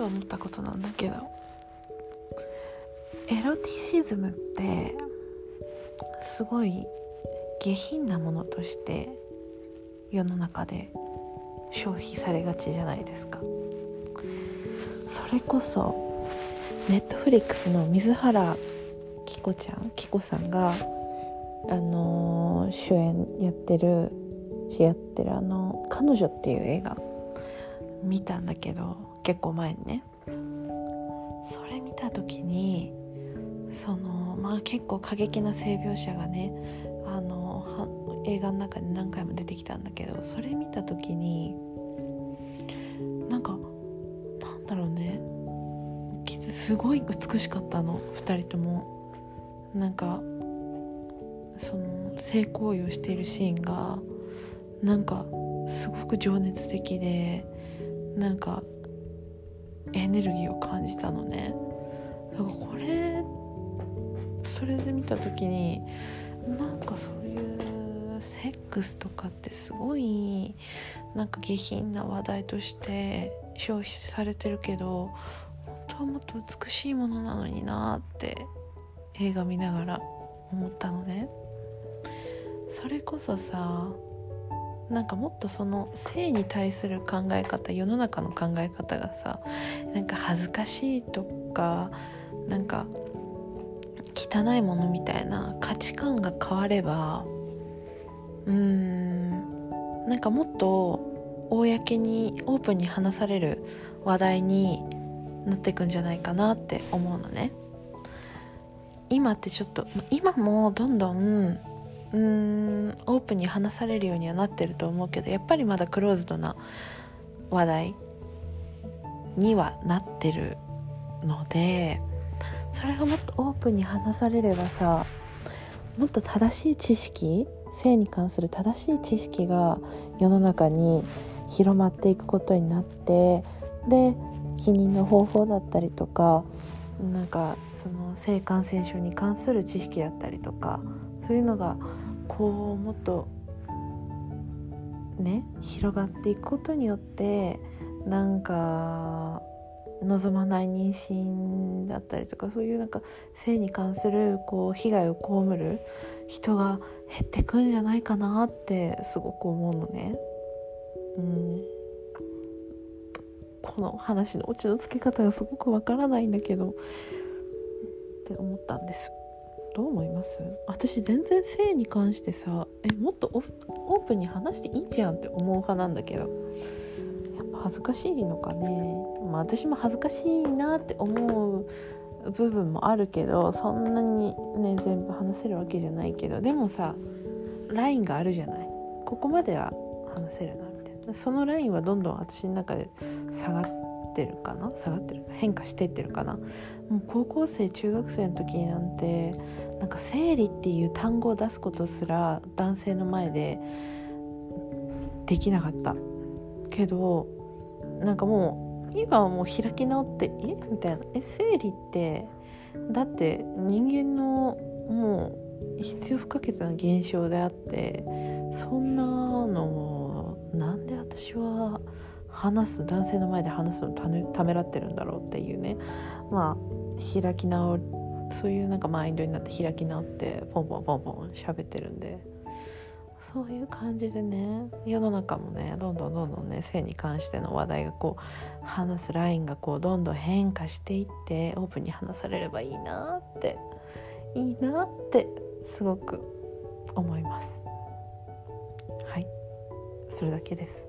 と思ったことなんだけど。エロティシズムってすごい下品なものとして世の中で消費されがちじゃないですか。それこそネットフリックスの水原希子ちゃん希子さんがあのー、主演やってるやってるあの「彼女」っていう映画見たんだけど結構前にね。それ見た時にそのまあ結構過激な性描写がねあの映画の中で何回も出てきたんだけどそれ見た時になんかなんだろうね。すごい美しかったの。2人とも。なんかその性行為をしているシーンがなんかすごく情熱的でなんかエネルギーを感じたのね。だからこれそれで見た時になんかそういうセックスとかってすごいなんか下品な話題として消費されてるけど本当はもっと美しいものなのになって映画見ながら思ったのね。それこそさなんかもっとその性に対する考え方世の中の考え方がさなんか恥ずかしいとかなんか汚いものみたいな価値観が変わればうーんなんかもっと公にオープンに話される話題になっていくんじゃないかなって思うのね。今ってちょっと今もどんどんうーん。オープンに話されるようにはなってると思うけどやっぱりまだクローズドな話題にはなってるのでそれがもっとオープンに話されればさもっと正しい知識性に関する正しい知識が世の中に広まっていくことになってで避妊の方法だったりとかなんかその性感染症に関する知識だったりとかそういうのがこうもっとね広がっていくことによってなんか望まない妊娠だったりとかそういうなんか性に関するこう被害を被る人が減ってくんじゃないかなってすごく思うのね。うん、この話のオチのつけ方がすごくわからないんだけどって思ったんです。どう思います？私全然性に関してさえもっとオープンに話していいじゃんって思う派なんだけど。やっぱ恥ずかしいのかね。まあ私も恥ずかしいなって思う部分もあるけどそんなにね全部話せるわけじゃないけど。でもさラインがあるじゃない？ここまでは話せるなみそのラインはどんどん私の中で下がってるかな？下がってる。変化してってるかな？もう高校生中学生の時なんてなんか生理っていう単語を出すことすら男性の前でできなかった。けどなんかもう今はもう開き直ってえ？みたいな。え生理ってだって人間のもう必要不可欠な現象であってそんなのをなんで私は話す男性の前で話すのためためらってるんだろうっていうね。まあ開き直るそういうなんかマインドになって開き直ってポンポンポンポン喋ってるんで。そういう感じでね世の中もねどんどんどんどんね性に関しての話題がこう話すラインがこうどんどん変化していってオープンに話されればいいなっていいなってすごく思います。それだけです。